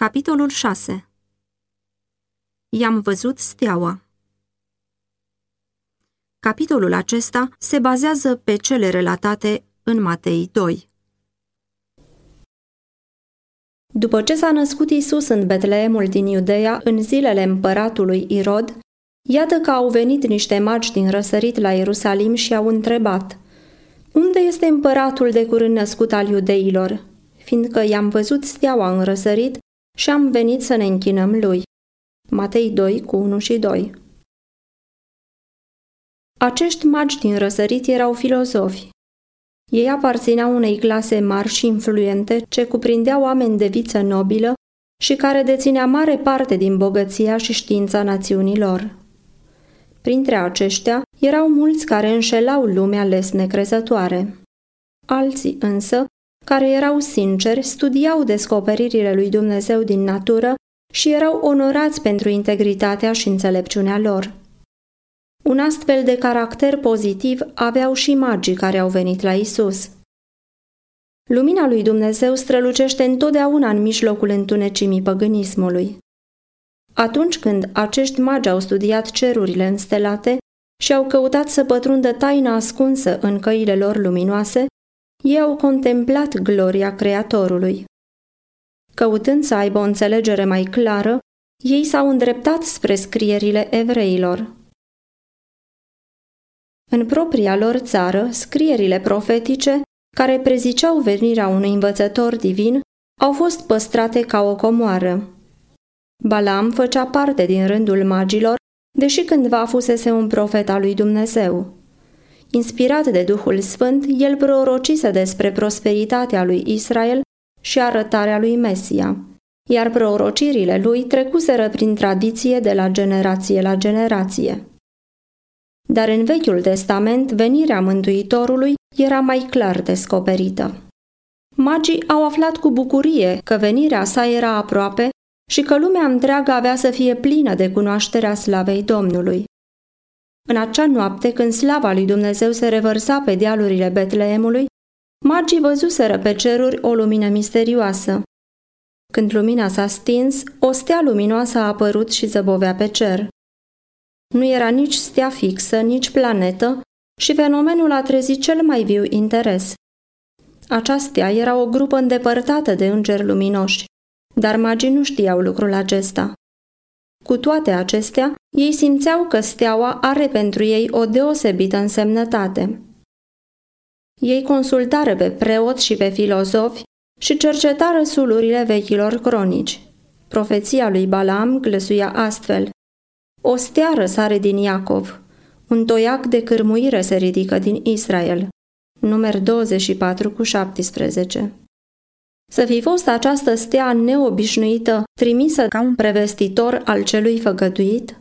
Capitolul 6 I-am văzut steaua Capitolul acesta se bazează pe cele relatate în Matei 2. După ce s-a născut Isus în Betleemul din Iudeea, în zilele împăratului Irod, iată că au venit niște magi din răsărit la Ierusalim și au întrebat Unde este împăratul de curând născut al iudeilor? Fiindcă i-am văzut steaua în răsărit și am venit să ne închinăm lui. Matei 2 cu 1 și 2 Acești magi din răsărit erau filozofi. Ei aparțineau unei clase mari și influente ce cuprindeau oameni de viță nobilă și care deținea mare parte din bogăția și știința națiunilor. Printre aceștia erau mulți care înșelau lumea les necrezătoare. Alții însă care erau sinceri, studiau descoperirile lui Dumnezeu din natură și erau onorați pentru integritatea și înțelepciunea lor. Un astfel de caracter pozitiv aveau și magii care au venit la Isus. Lumina lui Dumnezeu strălucește întotdeauna în mijlocul întunecimii păgânismului. Atunci când acești magi au studiat cerurile înstelate și au căutat să pătrundă taina ascunsă în căile lor luminoase, ei au contemplat gloria Creatorului. Căutând să aibă o înțelegere mai clară, ei s-au îndreptat spre scrierile evreilor. În propria lor țară, scrierile profetice, care preziceau venirea unui învățător divin, au fost păstrate ca o comoară. Balam făcea parte din rândul magilor, deși cândva fusese un profet al lui Dumnezeu. Inspirat de Duhul Sfânt, el prorocise despre prosperitatea lui Israel și arătarea lui Mesia, iar prorocirile lui trecuseră prin tradiție de la generație la generație. Dar în Vechiul Testament, venirea Mântuitorului era mai clar descoperită. Magii au aflat cu bucurie că venirea sa era aproape și că lumea întreagă avea să fie plină de cunoașterea slavei Domnului. În acea noapte, când slava lui Dumnezeu se revărsa pe dealurile Betleemului, magii văzuseră pe ceruri o lumină misterioasă. Când lumina s-a stins, o stea luminoasă a apărut și zăbovea pe cer. Nu era nici stea fixă, nici planetă și fenomenul a trezit cel mai viu interes. Aceasta era o grupă îndepărtată de îngeri luminoși, dar magii nu știau lucrul acesta. Cu toate acestea, ei simțeau că steaua are pentru ei o deosebită însemnătate. Ei consultară pe preoți și pe filozofi și cercetară sulurile vechilor cronici. Profeția lui Balaam glăsuia astfel. O stea răsare din Iacov, un toiac de cârmuire se ridică din Israel. Numer 24 cu 17 să fi fost această stea neobișnuită trimisă ca un prevestitor al celui făgăduit?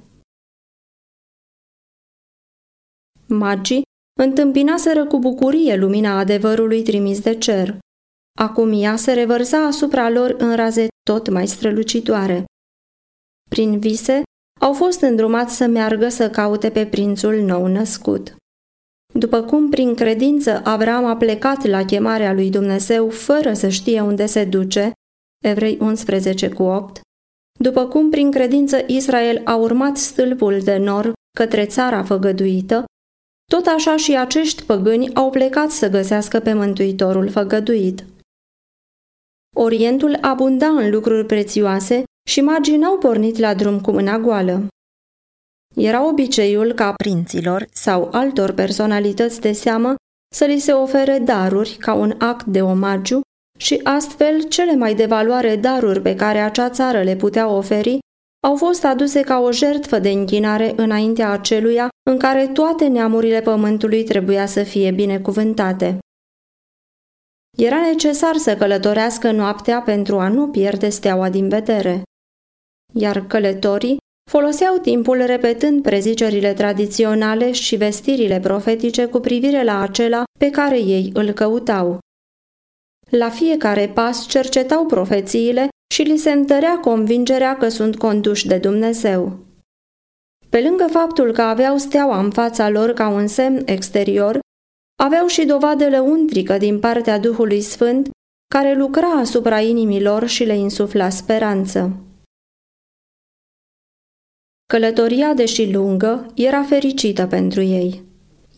Magii întâmpinaseră cu bucurie lumina adevărului trimis de cer. Acum ea se revărsa asupra lor în raze tot mai strălucitoare. Prin vise, au fost îndrumați să meargă să caute pe prințul nou născut. După cum prin credință Avram a plecat la chemarea lui Dumnezeu fără să știe unde se duce, Evrei 11 cu 8, după cum prin credință Israel a urmat stâlpul de nor către țara făgăduită, tot așa și acești păgâni au plecat să găsească pe Mântuitorul făgăduit. Orientul abunda în lucruri prețioase și magii n-au pornit la drum cu mâna goală. Era obiceiul ca prinților sau altor personalități de seamă să li se ofere daruri ca un act de omagiu și astfel cele mai de valoare daruri pe care acea țară le putea oferi au fost aduse ca o jertfă de închinare înaintea aceluia în care toate neamurile pământului trebuia să fie binecuvântate. Era necesar să călătorească noaptea pentru a nu pierde steaua din vedere. Iar călătorii Foloseau timpul repetând prezicerile tradiționale și vestirile profetice cu privire la acela pe care ei îl căutau. La fiecare pas cercetau profețiile și li se întărea convingerea că sunt conduși de Dumnezeu. Pe lângă faptul că aveau steaua în fața lor ca un semn exterior, aveau și dovadele untrică din partea Duhului Sfânt care lucra asupra inimilor și le insufla speranță. Călătoria, deși lungă, era fericită pentru ei.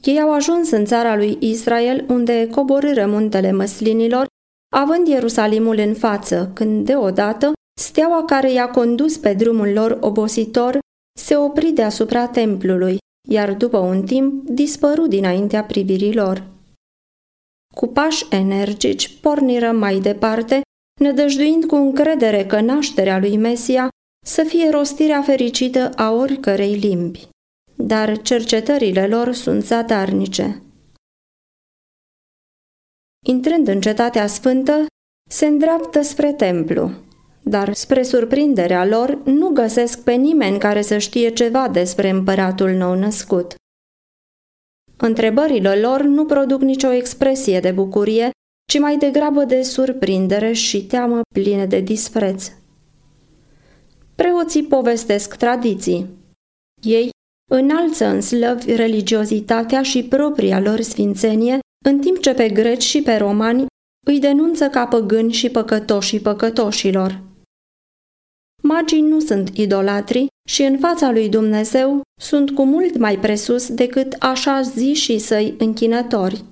Ei au ajuns în țara lui Israel, unde coborâră muntele măslinilor, având Ierusalimul în față, când deodată steaua care i-a condus pe drumul lor obositor se opri deasupra templului, iar după un timp dispăru dinaintea privirilor. Cu pași energici porniră mai departe, nădăjduind cu încredere că nașterea lui Mesia să fie rostirea fericită a oricărei limbi. Dar cercetările lor sunt zadarnice. Intrând în cetatea sfântă, se îndreaptă spre templu, dar spre surprinderea lor nu găsesc pe nimeni care să știe ceva despre împăratul nou născut. Întrebările lor nu produc nicio expresie de bucurie, ci mai degrabă de surprindere și teamă pline de dispreț. Preoții povestesc tradiții. Ei înalță în slăvi religiozitatea și propria lor sfințenie, în timp ce pe greci și pe romani îi denunță ca păgâni și păcătoșii păcătoșilor. Magii nu sunt idolatri și în fața lui Dumnezeu sunt cu mult mai presus decât așa și săi închinători.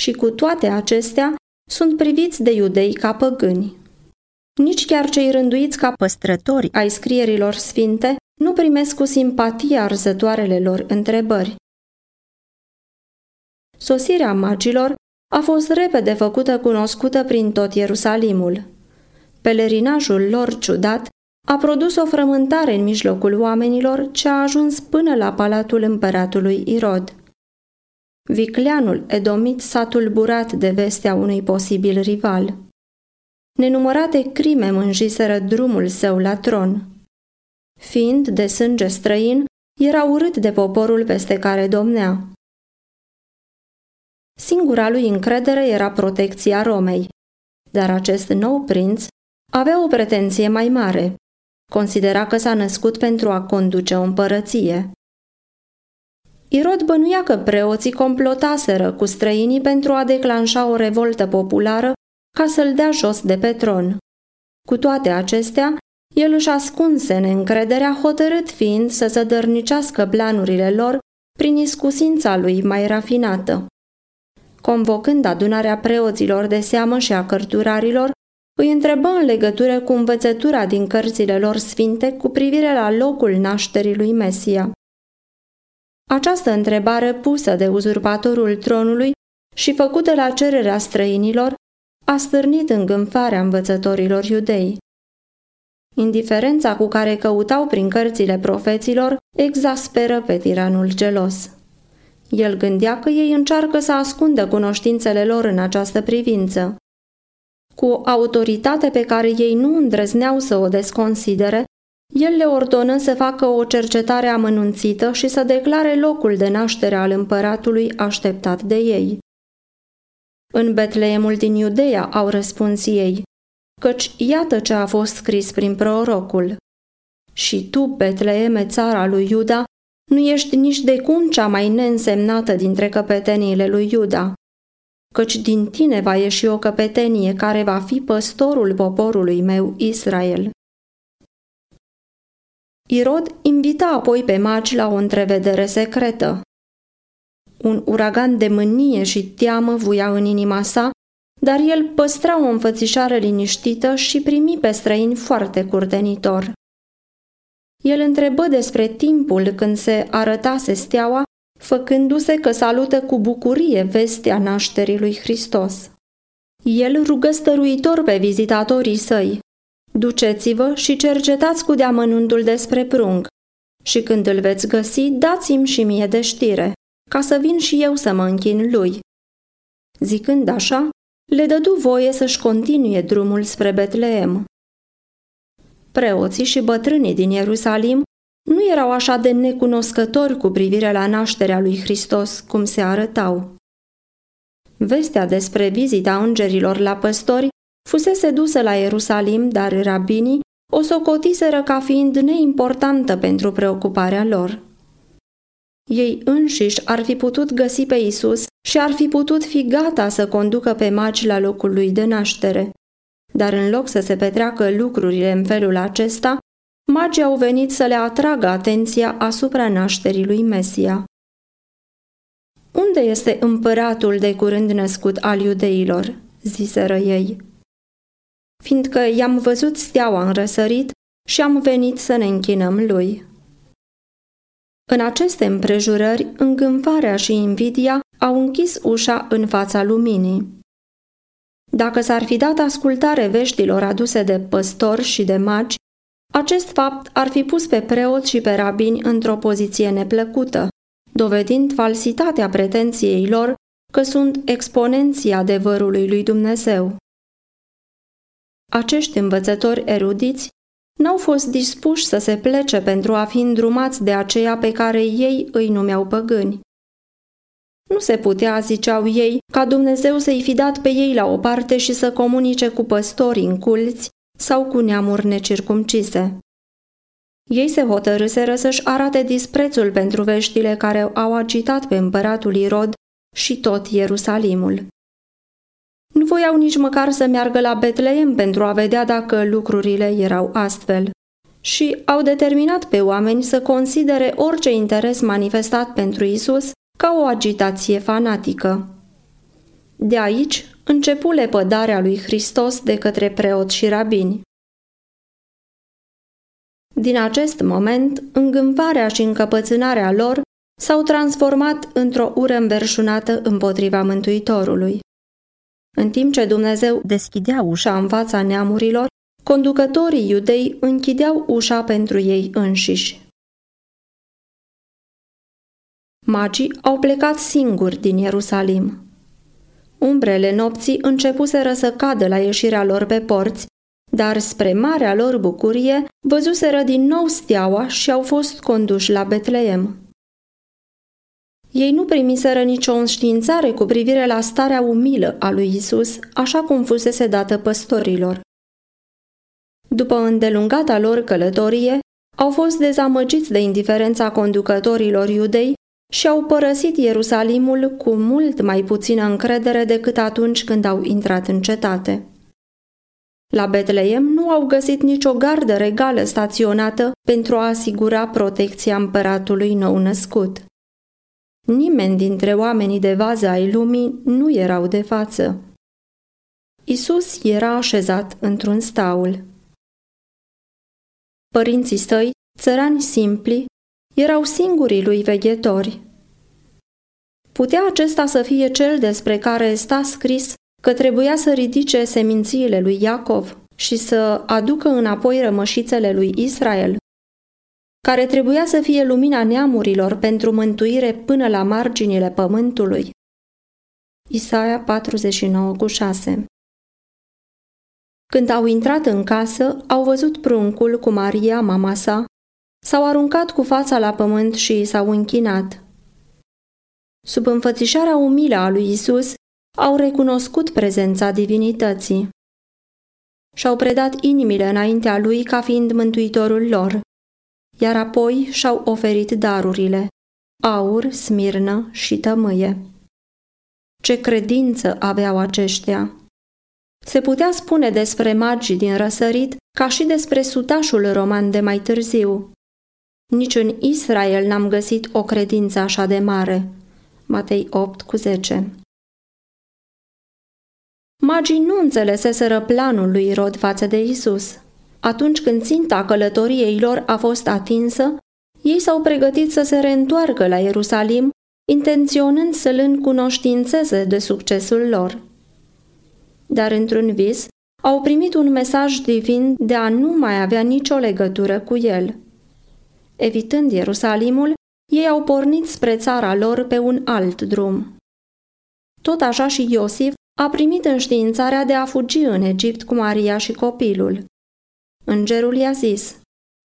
Și cu toate acestea sunt priviți de iudei ca păgâni. Nici chiar cei rânduiți ca păstrători ai scrierilor sfinte nu primesc cu simpatie arzătoarele lor întrebări. Sosirea magilor a fost repede făcută cunoscută prin tot Ierusalimul. Pelerinajul lor ciudat a produs o frământare în mijlocul oamenilor ce a ajuns până la palatul împăratului Irod. Vicleanul Edomit s-a tulburat de vestea unui posibil rival. Nenumărate crime mânjiseră drumul său la tron. Fiind de sânge străin, era urât de poporul peste care domnea. Singura lui încredere era protecția Romei, dar acest nou prinț avea o pretenție mai mare. Considera că s-a născut pentru a conduce o împărăție. Irod bănuia că preoții complotaseră cu străinii pentru a declanșa o revoltă populară ca să-l dea jos de pe tron. Cu toate acestea, el își ascunse neîncrederea hotărât fiind să zădărnicească planurile lor prin iscusința lui mai rafinată. Convocând adunarea preoților de seamă și a cărturarilor, îi întrebă în legătură cu învățătura din cărțile lor sfinte cu privire la locul nașterii lui Mesia. Această întrebare pusă de uzurpatorul tronului și făcută la cererea străinilor a stârnit îngânfarea învățătorilor iudei. Indiferența cu care căutau prin cărțile profeților exasperă pe tiranul gelos. El gândea că ei încearcă să ascundă cunoștințele lor în această privință. Cu autoritate pe care ei nu îndrăzneau să o desconsidere, el le ordonă să facă o cercetare amănunțită și să declare locul de naștere al împăratului așteptat de ei. În Betleemul din Iudeea au răspuns ei, căci iată ce a fost scris prin prorocul. Și tu, Betleeme, țara lui Iuda, nu ești nici de cum cea mai neînsemnată dintre căpeteniile lui Iuda, căci din tine va ieși o căpetenie care va fi păstorul poporului meu Israel. Irod invita apoi pe magi la o întrevedere secretă. Un uragan de mânie și teamă vuia în inima sa, dar el păstra o înfățișare liniștită și primi pe străini foarte curtenitor. El întrebă despre timpul când se arătase steaua, făcându-se că salută cu bucurie vestea nașterii lui Hristos. El rugă stăruitor pe vizitatorii săi, Duceți-vă și cercetați cu deamănuntul despre prung și când îl veți găsi, dați-mi și mie de știre, ca să vin și eu să mă închin lui. Zicând așa, le dădu voie să-și continue drumul spre Betleem. Preoții și bătrânii din Ierusalim nu erau așa de necunoscători cu privire la nașterea lui Hristos cum se arătau. Vestea despre vizita îngerilor la păstori fusese dusă la Ierusalim, dar rabinii o socotiseră ca fiind neimportantă pentru preocuparea lor. Ei înșiși ar fi putut găsi pe Isus și ar fi putut fi gata să conducă pe magi la locul lui de naștere. Dar în loc să se petreacă lucrurile în felul acesta, magii au venit să le atragă atenția asupra nașterii lui Mesia. Unde este împăratul de curând născut al iudeilor?" ziseră ei. Fiindcă i-am văzut steaua în răsărit și am venit să ne închinăm lui. În aceste împrejurări, îngânfarea și invidia au închis ușa în fața luminii. Dacă s-ar fi dat ascultare veștilor aduse de păstori și de magi, acest fapt ar fi pus pe preoți și pe rabini într-o poziție neplăcută, dovedind falsitatea pretenției lor că sunt exponenții adevărului lui Dumnezeu. Acești învățători erudiți n-au fost dispuși să se plece pentru a fi îndrumați de aceea pe care ei îi numeau păgâni. Nu se putea, ziceau ei, ca Dumnezeu să-i fi dat pe ei la o parte și să comunice cu păstorii înculți sau cu neamuri necircumcise. Ei se hotărâseră să-și arate disprețul pentru veștile care au agitat pe împăratul Irod și tot Ierusalimul. Nu voiau nici măcar să meargă la Betleem pentru a vedea dacă lucrurile erau astfel și au determinat pe oameni să considere orice interes manifestat pentru Isus ca o agitație fanatică. De aici începu lepădarea lui Hristos de către preoți și rabini. Din acest moment, îngânfarea și încăpățânarea lor s-au transformat într-o ură înverșunată împotriva Mântuitorului. În timp ce Dumnezeu deschidea ușa în fața neamurilor, conducătorii iudei închideau ușa pentru ei înșiși. Magii au plecat singuri din Ierusalim. Umbrele nopții începuseră să cadă la ieșirea lor pe porți, dar spre marea lor bucurie văzuseră din nou steaua și au fost conduși la Betleem. Ei nu primiseră nicio înștiințare cu privire la starea umilă a lui Isus, așa cum fusese dată păstorilor. După îndelungata lor călătorie, au fost dezamăgiți de indiferența conducătorilor iudei și au părăsit Ierusalimul cu mult mai puțină încredere decât atunci când au intrat în cetate. La Betleem nu au găsit nicio gardă regală staționată pentru a asigura protecția împăratului nou născut. Nimeni dintre oamenii de vază ai lumii nu erau de față. Isus era așezat într-un staul. Părinții săi, țărani simpli, erau singurii lui veghetori. Putea acesta să fie cel despre care sta scris că trebuia să ridice semințiile lui Iacov și să aducă înapoi rămășițele lui Israel? Care trebuia să fie lumina neamurilor pentru mântuire până la marginile pământului. Isaia 49 cu 6 Când au intrat în casă, au văzut pruncul cu Maria, mama sa, s-au aruncat cu fața la pământ și s-au închinat. Sub înfățișarea umilă a lui Isus, au recunoscut prezența divinității. Și-au predat inimile înaintea lui ca fiind mântuitorul lor iar apoi și-au oferit darurile, aur, smirnă și tămâie. Ce credință aveau aceștia! Se putea spune despre magii din răsărit ca și despre sutașul roman de mai târziu. Nici în Israel n-am găsit o credință așa de mare. Matei 8 cu 10 Magii nu înțeleseseră planul lui Rod față de Isus. Atunci când ținta călătoriei lor a fost atinsă, ei s-au pregătit să se reîntoarcă la Ierusalim, intenționând să-l încunoștințeze de succesul lor. Dar într-un vis, au primit un mesaj divin de a nu mai avea nicio legătură cu el. Evitând Ierusalimul, ei au pornit spre țara lor pe un alt drum. Tot așa și Iosif a primit înștiințarea de a fugi în Egipt cu Maria și copilul. Îngerul i-a zis,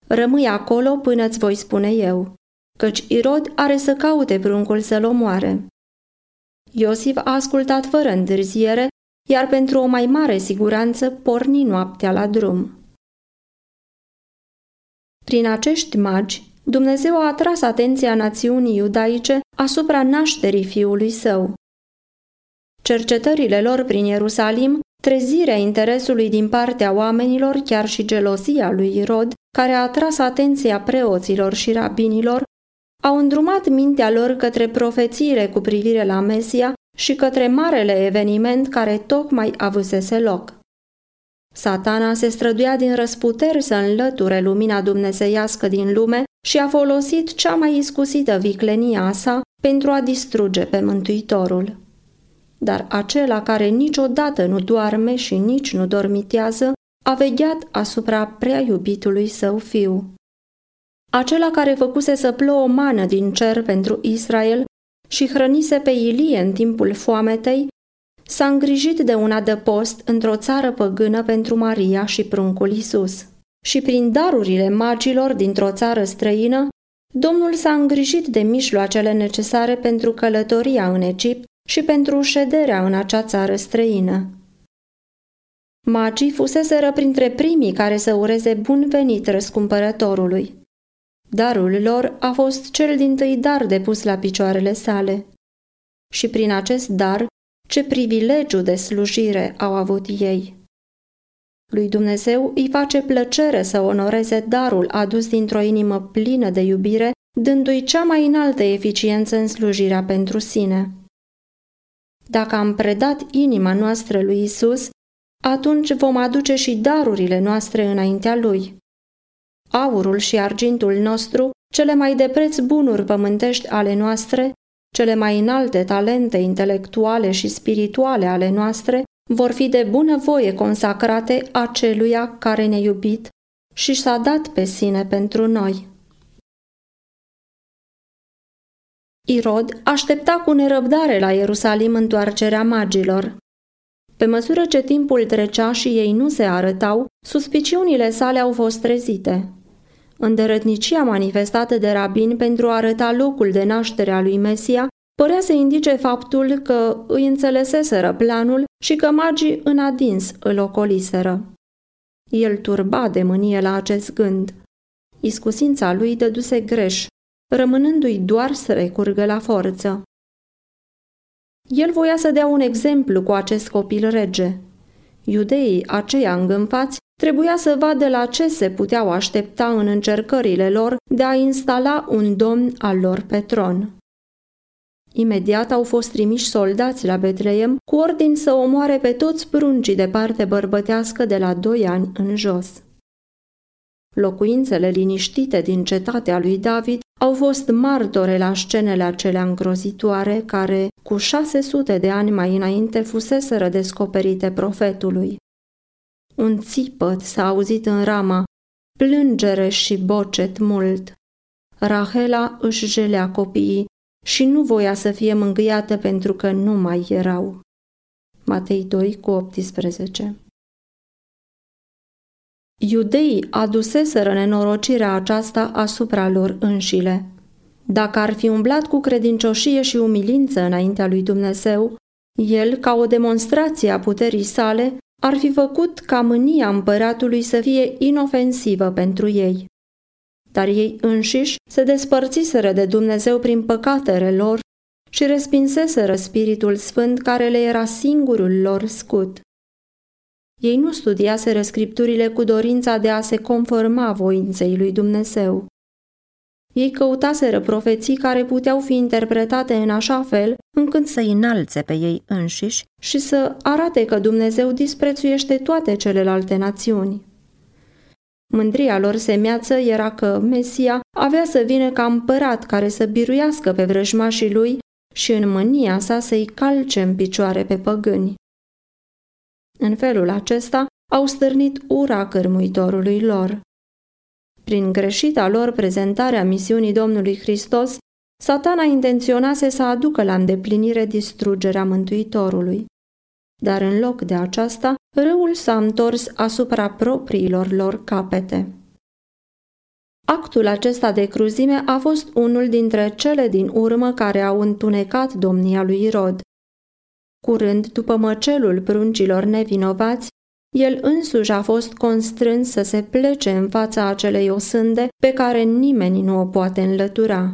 rămâi acolo până îți voi spune eu, căci Irod are să caute pruncul să-l omoare. Iosif a ascultat fără întârziere, iar pentru o mai mare siguranță porni noaptea la drum. Prin acești magi, Dumnezeu a atras atenția națiunii iudaice asupra nașterii fiului său, Cercetările lor prin Ierusalim, trezirea interesului din partea oamenilor, chiar și gelozia lui Irod, care a atras atenția preoților și rabinilor, au îndrumat mintea lor către profețiile cu privire la Mesia și către marele eveniment care tocmai avusese loc. Satana se străduia din răsputeri să înlăture lumina dumnezeiască din lume și a folosit cea mai iscusită viclenia sa pentru a distruge pe Mântuitorul. Dar acela care niciodată nu doarme și nici nu dormitează, a vegheat asupra prea iubitului său fiu. Acela care făcuse să plouă o mană din cer pentru Israel și hrănise pe Ilie în timpul foametei, s-a îngrijit de un adăpost într-o țară păgână pentru Maria și pruncul Isus. Și prin darurile magilor dintr-o țară străină, Domnul s-a îngrijit de mijloacele necesare pentru călătoria în Egipt și pentru șederea în acea țară străină. Magii fuseseră printre primii care să ureze bun venit răscumpărătorului. Darul lor a fost cel din tâi dar depus la picioarele sale. Și prin acest dar, ce privilegiu de slujire au avut ei! Lui Dumnezeu îi face plăcere să onoreze darul adus dintr-o inimă plină de iubire, dându-i cea mai înaltă eficiență în slujirea pentru sine. Dacă am predat inima noastră lui Isus, atunci vom aduce și darurile noastre înaintea Lui. Aurul și argintul nostru, cele mai de preț bunuri pământești ale noastre, cele mai înalte talente intelectuale și spirituale ale noastre, vor fi de bună voie consacrate aceluia care ne iubit și s-a dat pe sine pentru noi. Irod aștepta cu nerăbdare la Ierusalim întoarcerea magilor. Pe măsură ce timpul trecea și ei nu se arătau, suspiciunile sale au fost trezite. Îndărătnicia manifestată de rabin pentru a arăta locul de naștere a lui Mesia părea să indice faptul că îi înțeleseseră planul și că magii în adins îl ocoliseră. El turba de mânie la acest gând. Iscusința lui dăduse greș, rămânându-i doar să recurgă la forță. El voia să dea un exemplu cu acest copil rege. Iudeii aceia îngânfați trebuia să vadă la ce se puteau aștepta în încercările lor de a instala un domn al lor pe tron. Imediat au fost trimiși soldați la Betleem cu ordin să omoare pe toți pruncii de parte bărbătească de la doi ani în jos. Locuințele liniștite din cetatea lui David au fost martore la scenele acelea îngrozitoare care, cu 600 de ani mai înainte, fuseseră descoperite profetului. Un țipăt s-a auzit în rama, plângere și bocet mult. Rahela își jelea copiii și nu voia să fie mângâiată pentru că nu mai erau. Matei 2 cu 18 Iudeii aduseseră nenorocirea aceasta asupra lor înșile. Dacă ar fi umblat cu credincioșie și umilință înaintea lui Dumnezeu, el, ca o demonstrație a puterii sale, ar fi făcut ca mânia împăratului să fie inofensivă pentru ei. Dar ei înșiși se despărțiseră de Dumnezeu prin păcatele lor și respinseseră Spiritul Sfânt care le era singurul lor scut. Ei nu studiaseră scripturile cu dorința de a se conforma voinței lui Dumnezeu. Ei căutaseră profeții care puteau fi interpretate în așa fel încât să înalțe pe ei înșiși și să arate că Dumnezeu disprețuiește toate celelalte națiuni. Mândria lor semeață era că Mesia avea să vină ca împărat care să biruiască pe vrăjmașii lui și în mânia sa să-i calce în picioare pe păgâni. În felul acesta au stârnit ura cărmuitorului lor. Prin greșita lor prezentarea misiunii Domnului Hristos, satana intenționase să aducă la îndeplinire distrugerea Mântuitorului. Dar în loc de aceasta, râul s-a întors asupra propriilor lor capete. Actul acesta de cruzime a fost unul dintre cele din urmă care au întunecat domnia lui Irod. Curând după măcelul pruncilor nevinovați, el însuși a fost constrâns să se plece în fața acelei osânde pe care nimeni nu o poate înlătura.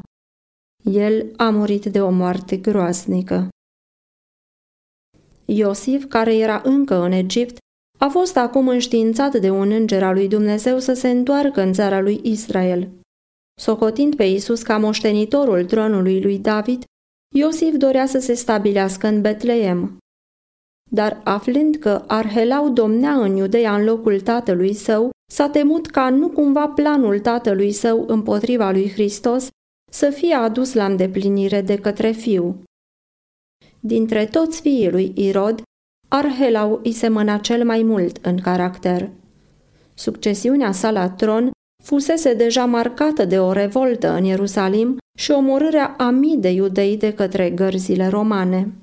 El a murit de o moarte groaznică. Iosif, care era încă în Egipt, a fost acum înștiințat de un înger al lui Dumnezeu să se întoarcă în țara lui Israel. Socotind pe Isus ca moștenitorul tronului lui David, Iosif dorea să se stabilească în Betleem. Dar aflând că Arhelau domnea în Iudeea în locul tatălui său, s-a temut ca nu cumva planul tatălui său împotriva lui Hristos să fie adus la îndeplinire de către fiu. Dintre toți fiii lui Irod, Arhelau îi semăna cel mai mult în caracter. Succesiunea sa la tron fusese deja marcată de o revoltă în Ierusalim și omorârea a mii de iudei de către gărzile romane.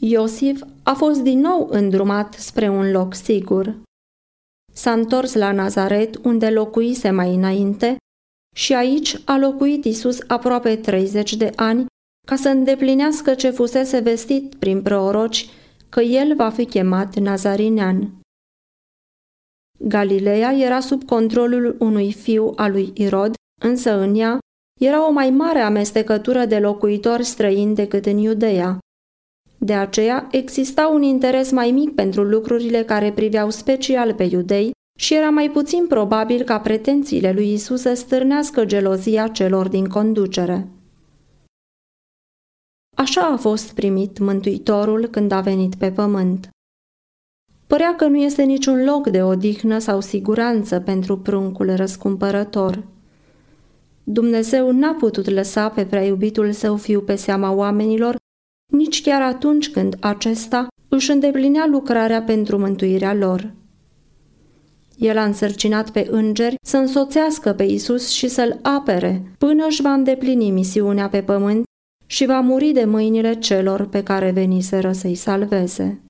Iosif a fost din nou îndrumat spre un loc sigur. S-a întors la Nazaret, unde locuise mai înainte, și aici a locuit Isus aproape 30 de ani, ca să îndeplinească ce fusese vestit prin proroci că el va fi chemat Nazarinean. Galileea era sub controlul unui fiu al lui Irod, însă în ea era o mai mare amestecătură de locuitori străini decât în Iudeea. De aceea exista un interes mai mic pentru lucrurile care priveau special pe iudei și era mai puțin probabil ca pretențiile lui Isus să stârnească gelozia celor din conducere. Așa a fost primit Mântuitorul când a venit pe pământ. Părea că nu este niciun loc de odihnă sau siguranță pentru pruncul răscumpărător. Dumnezeu n-a putut lăsa pe prea iubitul său fiu pe seama oamenilor, nici chiar atunci când acesta își îndeplinea lucrarea pentru mântuirea lor. El a însărcinat pe îngeri să însoțească pe Isus și să-l apere până își va îndeplini misiunea pe pământ și va muri de mâinile celor pe care veniseră să-i salveze.